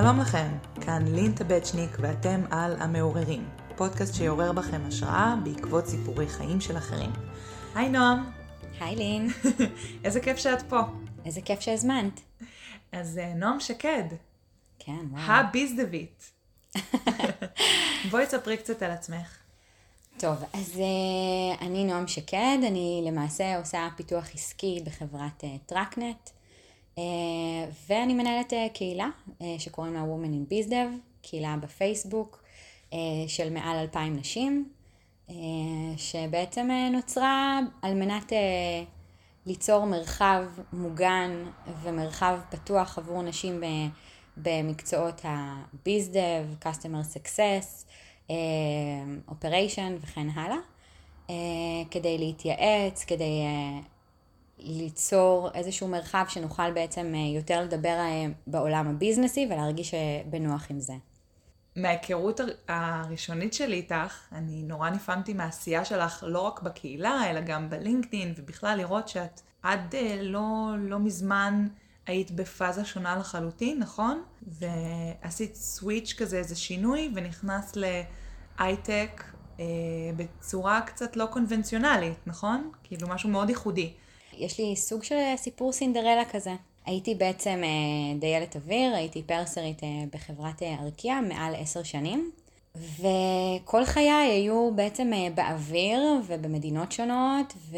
שלום לכם, כאן לין טבצ'ניק ואתם על המעוררים, פודקאסט שיעורר בכם השראה בעקבות סיפורי חיים של אחרים. היי נועם. היי לין. איזה כיף שאת פה. איזה כיף שהזמנת. אז אה, נועם שקד. כן, וואו. הביזדבית. בואי תספרי קצת על עצמך. טוב, אז uh, אני נועם שקד, אני למעשה עושה פיתוח עסקי בחברת uh, טראקנט, uh, ואני מנהלת uh, קהילה uh, שקוראים לה Women in BizDev, קהילה בפייסבוק uh, של מעל אלפיים נשים, שבעצם נוצרה על מנת ליצור מרחב מוגן ומרחב פתוח עבור נשים במקצועות ה-BizDev, Customer Success, אה, וכן הלאה, אה, כדי להתייעץ, כדי אה, ליצור איזשהו מרחב שנוכל בעצם יותר לדבר בעולם הביזנסי ולהרגיש בנוח עם זה. מההיכרות הראשונית שלי איתך, אני נורא נפעמתי מהעשייה שלך לא רק בקהילה, אלא גם בלינקדאין, ובכלל לראות שאת עד לא, לא מזמן היית בפאזה שונה לחלוטין, נכון? ועשית סוויץ' כזה, איזה שינוי, ונכנסת להייטק אה, בצורה קצת לא קונבנציונלית, נכון? כאילו משהו מאוד ייחודי. יש לי סוג של סיפור סינדרלה כזה. הייתי בעצם אה, דיילת אוויר, הייתי פרסרית אה, בחברת אה, ארקיע מעל עשר שנים. וכל חיי היו בעצם אה, באוויר ובמדינות שונות, ו...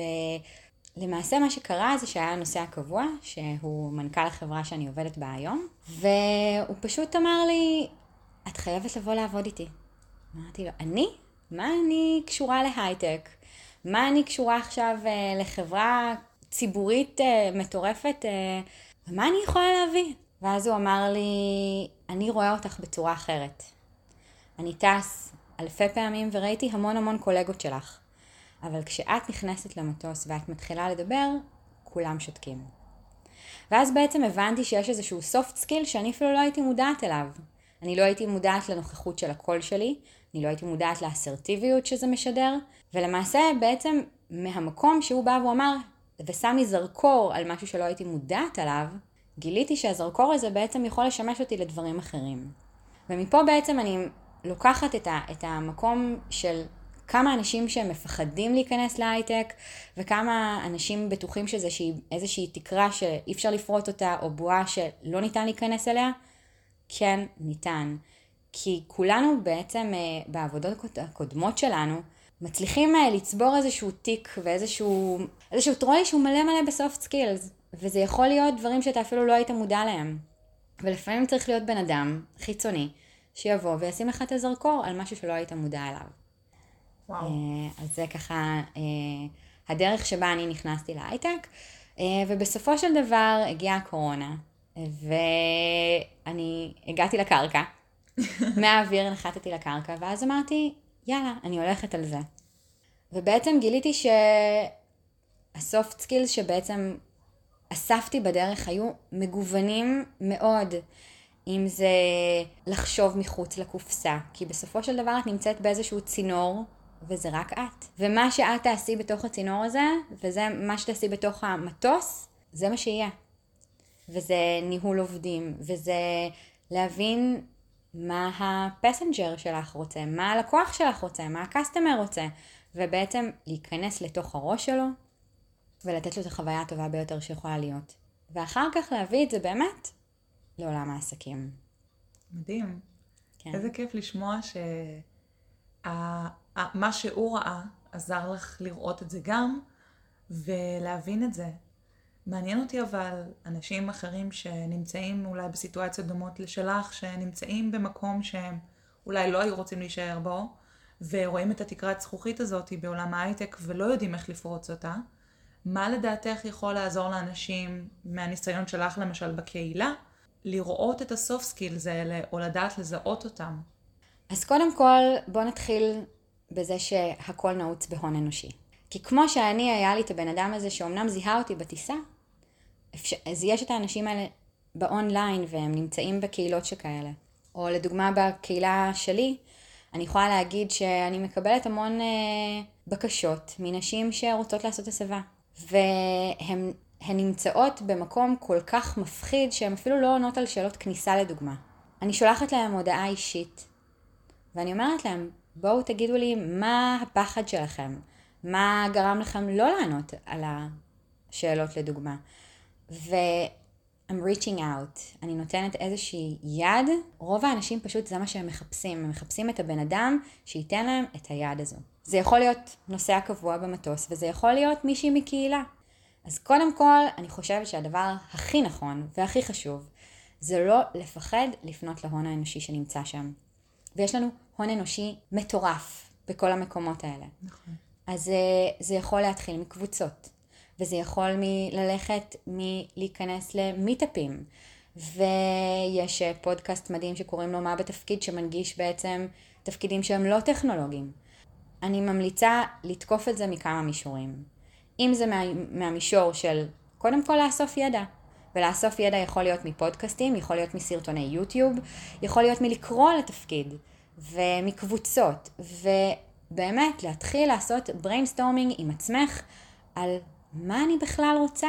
למעשה מה שקרה זה שהיה הנושא הקבוע, שהוא מנכ"ל החברה שאני עובדת בה היום, והוא פשוט אמר לי, את חייבת לבוא לעבוד איתי. אמרתי לו, אני? מה אני קשורה להייטק? מה אני קשורה עכשיו לחברה ציבורית uh, מטורפת? Uh, ומה אני יכולה להביא? ואז הוא אמר לי, אני רואה אותך בצורה אחרת. אני טס אלפי פעמים וראיתי המון המון קולגות שלך. אבל כשאת נכנסת למטוס ואת מתחילה לדבר, כולם שותקים. ואז בעצם הבנתי שיש איזשהו soft skill שאני אפילו לא הייתי מודעת אליו. אני לא הייתי מודעת לנוכחות של הקול שלי, אני לא הייתי מודעת לאסרטיביות שזה משדר, ולמעשה בעצם מהמקום שהוא בא ואמר, ושם לי זרקור על משהו שלא הייתי מודעת עליו, גיליתי שהזרקור הזה בעצם יכול לשמש אותי לדברים אחרים. ומפה בעצם אני לוקחת את, ה, את המקום של כמה אנשים שהם מפחדים להיכנס להייטק, וכמה אנשים בטוחים שזה איזושהי תקרה שאי אפשר לפרוץ אותה, או בועה שלא ניתן להיכנס אליה, כן ניתן. כי כולנו בעצם אה, בעבודות הקודמות שלנו, מצליחים אה, לצבור איזשהו תיק ואיזשהו איזשהו טרולי שהוא מלא מלא ב soft skills, וזה יכול להיות דברים שאתה אפילו לא היית מודע להם. ולפעמים צריך להיות בן אדם חיצוני, שיבוא וישים לך את הזרקור על משהו שלא היית מודע אליו. וואו. אה, אז זה ככה אה, הדרך שבה אני נכנסתי להייטק, ובסופו של דבר הגיעה הקורונה, ואני הגעתי לקרקע, מהאוויר נחתתי לקרקע, ואז אמרתי, יאללה, אני הולכת על זה. ובעצם גיליתי שהסופט סקילס שבעצם אספתי בדרך היו מגוונים מאוד. אם זה לחשוב מחוץ לקופסה, כי בסופו של דבר את נמצאת באיזשהו צינור וזה רק את. ומה שאת תעשי בתוך הצינור הזה, וזה מה שתעשי בתוך המטוס, זה מה שיהיה. וזה ניהול עובדים, וזה להבין מה הפסנג'ר שלך רוצה, מה הלקוח שלך רוצה, מה הקסטומר רוצה, ובעצם להיכנס לתוך הראש שלו, ולתת לו את החוויה הטובה ביותר שיכולה להיות. ואחר כך להביא את זה באמת לעולם העסקים. מדהים. כן. איזה כיף לשמוע ש... מה שהוא ראה עזר לך לראות את זה גם, ולהבין את זה. מעניין אותי אבל אנשים אחרים שנמצאים אולי בסיטואציות דומות לשלך, שנמצאים במקום שהם אולי לא היו רוצים להישאר בו, ורואים את התקרת זכוכית הזאת בעולם ההייטק ולא יודעים איך לפרוץ אותה. מה לדעתך יכול לעזור לאנשים מהניסיון שלך למשל בקהילה, לראות את ה soft skills האלה או לדעת לזהות אותם? אז קודם כל בוא נתחיל בזה שהכל נעוץ בהון אנושי. כי כמו שאני, היה לי את הבן אדם הזה שאומנם זיהה אותי בטיסה, אז יש את האנשים האלה באונליין והם נמצאים בקהילות שכאלה. או לדוגמה בקהילה שלי, אני יכולה להגיד שאני מקבלת המון אה, בקשות מנשים שרוצות לעשות הסבה. והן נמצאות במקום כל כך מפחיד שהן אפילו לא עונות על שאלות כניסה לדוגמה. אני שולחת להם הודעה אישית, ואני אומרת להם, בואו תגידו לי מה הפחד שלכם, מה גרם לכם לא לענות על השאלות לדוגמה. ו... I'm reaching out, אני נותנת איזושהי יד, רוב האנשים פשוט זה מה שהם מחפשים, הם מחפשים את הבן אדם שייתן להם את היד הזו. זה יכול להיות נוסע קבוע במטוס, וזה יכול להיות מישהי מקהילה. אז קודם כל, אני חושבת שהדבר הכי נכון והכי חשוב, זה לא לפחד לפנות להון האנושי שנמצא שם. ויש לנו הון אנושי מטורף בכל המקומות האלה. נכון. אז אה, זה יכול להתחיל מקבוצות. וזה יכול מללכת מלהיכנס למיטאפים. ויש אה, פודקאסט מדהים שקוראים לו מה בתפקיד, שמנגיש בעצם תפקידים שהם לא טכנולוגיים. אני ממליצה לתקוף את זה מכמה מישורים. אם זה מה, מהמישור של קודם כל לאסוף ידע. ולאסוף ידע יכול להיות מפודקאסטים, יכול להיות מסרטוני יוטיוב, יכול להיות מלקרוא על התפקיד, ומקבוצות, ובאמת להתחיל לעשות brainstorming עם עצמך על מה אני בכלל רוצה?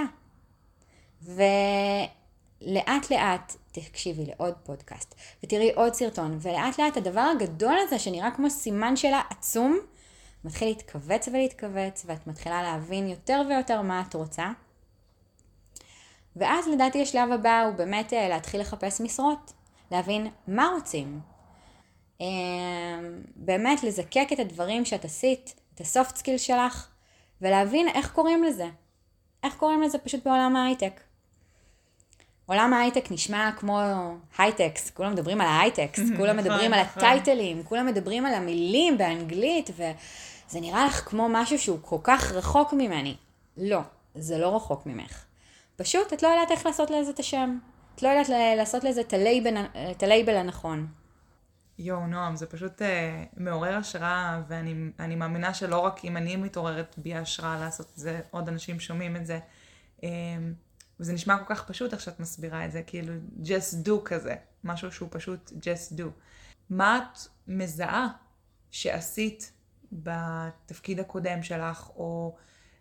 ולאט לאט תקשיבי לעוד פודקאסט, ותראי עוד סרטון, ולאט לאט הדבר הגדול הזה שנראה כמו סימן שאלה עצום, מתחיל להתכווץ ולהתכווץ, ואת מתחילה להבין יותר ויותר מה את רוצה. ואז לדעתי השלב הבא הוא באמת אה, להתחיל לחפש משרות, להבין מה רוצים. אה, באמת לזקק את הדברים שאת עשית, את ה soft skill שלך, ולהבין איך קוראים לזה. איך קוראים לזה פשוט בעולם ההייטק. עולם ההייטק נשמע כמו הייטקס, כולם מדברים על ההייטקס, כולם נכון, מדברים על נכון. הטייטלים, כולם מדברים על המילים באנגלית, וזה נראה לך כמו משהו שהוא כל כך רחוק ממני. לא, זה לא רחוק ממך. פשוט את לא יודעת איך לעשות לזה את השם. את לא יודעת לעשות לזה את הלייבל הנכון. יואו, נועם, זה פשוט אה, מעורר השראה, ואני מאמינה שלא רק אם אני מתעוררת בי השראה לעשות את זה, עוד אנשים שומעים את זה. Um, וזה נשמע כל כך פשוט איך שאת מסבירה את זה, כאילו just do כזה, משהו שהוא פשוט just do. מה את מזהה שעשית בתפקיד הקודם שלך, או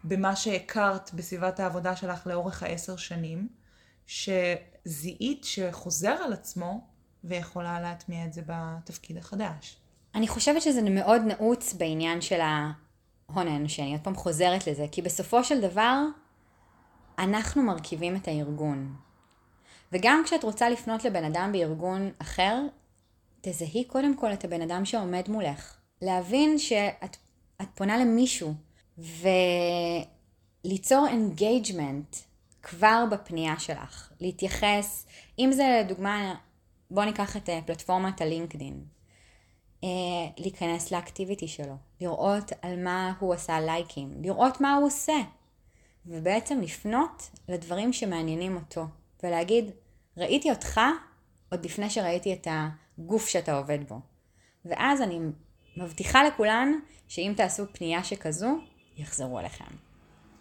במה שהכרת בסביבת העבודה שלך לאורך העשר שנים, שזיהית שחוזר על עצמו ויכולה להטמיע את זה בתפקיד החדש. אני חושבת שזה מאוד נעוץ בעניין של ההון האנושי, אני עוד פעם חוזרת לזה, כי בסופו של דבר, אנחנו מרכיבים את הארגון. וגם כשאת רוצה לפנות לבן אדם בארגון אחר, תזהי קודם כל את הבן אדם שעומד מולך. להבין שאת פונה למישהו, וליצור engagement כבר בפנייה שלך. להתייחס, אם זה לדוגמה בואו ניקח את אה, פלטפורמת הלינקדין. אה, להיכנס ל activity שלו, לראות על מה הוא עשה לייקים, לראות מה הוא עושה, ובעצם לפנות לדברים שמעניינים אותו, ולהגיד, ראיתי אותך עוד לפני שראיתי את הגוף שאתה עובד בו. ואז אני מבטיחה לכולן שאם תעשו פנייה שכזו, יחזרו אליכם.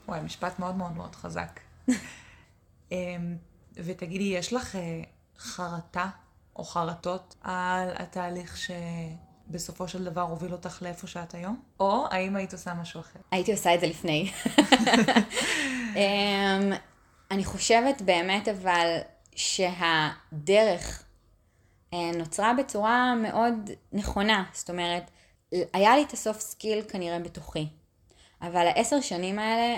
וואי, משפט מאוד מאוד מאוד חזק. אמ, ותגידי, יש לך אה, חרטה או חרטות על התהליך שבסופו של דבר הוביל אותך לאיפה שאת היום? או האם היית עושה משהו אחר? הייתי עושה את זה לפני. אמ, אני חושבת באמת אבל שהדרך אה, נוצרה בצורה מאוד נכונה. זאת אומרת, היה לי את ה soft skill כנראה בתוכי. אבל העשר שנים האלה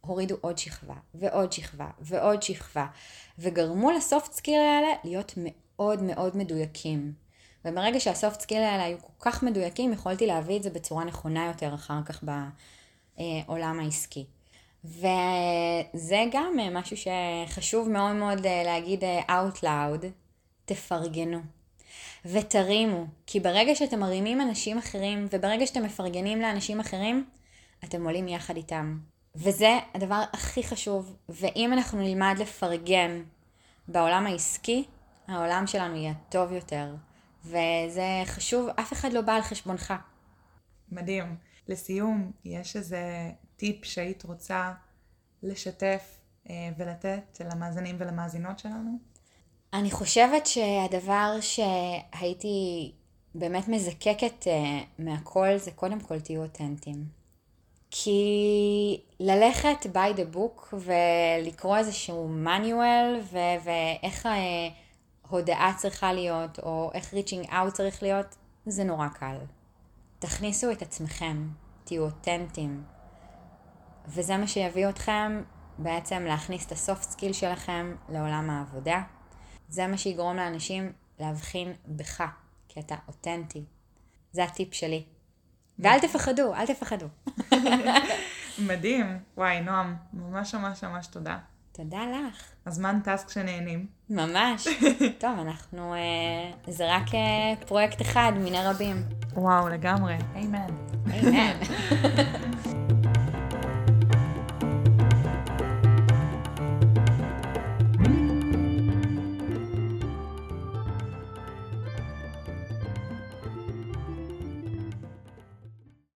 הורידו עוד שכבה, ועוד שכבה, ועוד שכבה, וגרמו ל soft skill האלה להיות מאוד מאוד מדויקים. וברגע שה soft skill האלה היו כל כך מדויקים, יכולתי להביא את זה בצורה נכונה יותר אחר כך בעולם העסקי. וזה גם משהו שחשוב מאוד מאוד להגיד out loud, תפרגנו. ותרימו, כי ברגע שאתם מרימים אנשים אחרים, וברגע שאתם מפרגנים לאנשים אחרים, אתם עולים יחד איתם. וזה הדבר הכי חשוב, ואם אנחנו נלמד לפרגן בעולם העסקי, העולם שלנו יהיה טוב יותר. וזה חשוב, אף אחד לא בא על חשבונך. מדהים. לסיום, יש איזה טיפ שהיית רוצה לשתף אה, ולתת למאזינים ולמאזינות שלנו? אני חושבת שהדבר שהייתי באמת מזקקת אה, מהכל זה קודם כל תהיו אותנטיים. כי ללכת by the book ולקרוא איזשהו manual ו- ואיך אה, הודעה צריכה להיות, או איך reaching out צריך להיות, זה נורא קל. תכניסו את עצמכם, תהיו אותנטיים. וזה מה שיביא אתכם בעצם להכניס את ה soft skill שלכם לעולם העבודה. זה מה שיגרום לאנשים להבחין בך, כי אתה אותנטי. זה הטיפ שלי. ואל תפחדו, אל תפחדו. מדהים. וואי, נועם, ממש ממש ממש תודה. תודה לך. הזמן טס כשנהנים. ממש. טוב, אנחנו... אה, זה רק אה, פרויקט אחד מיני רבים. וואו, לגמרי. אמן. אמן.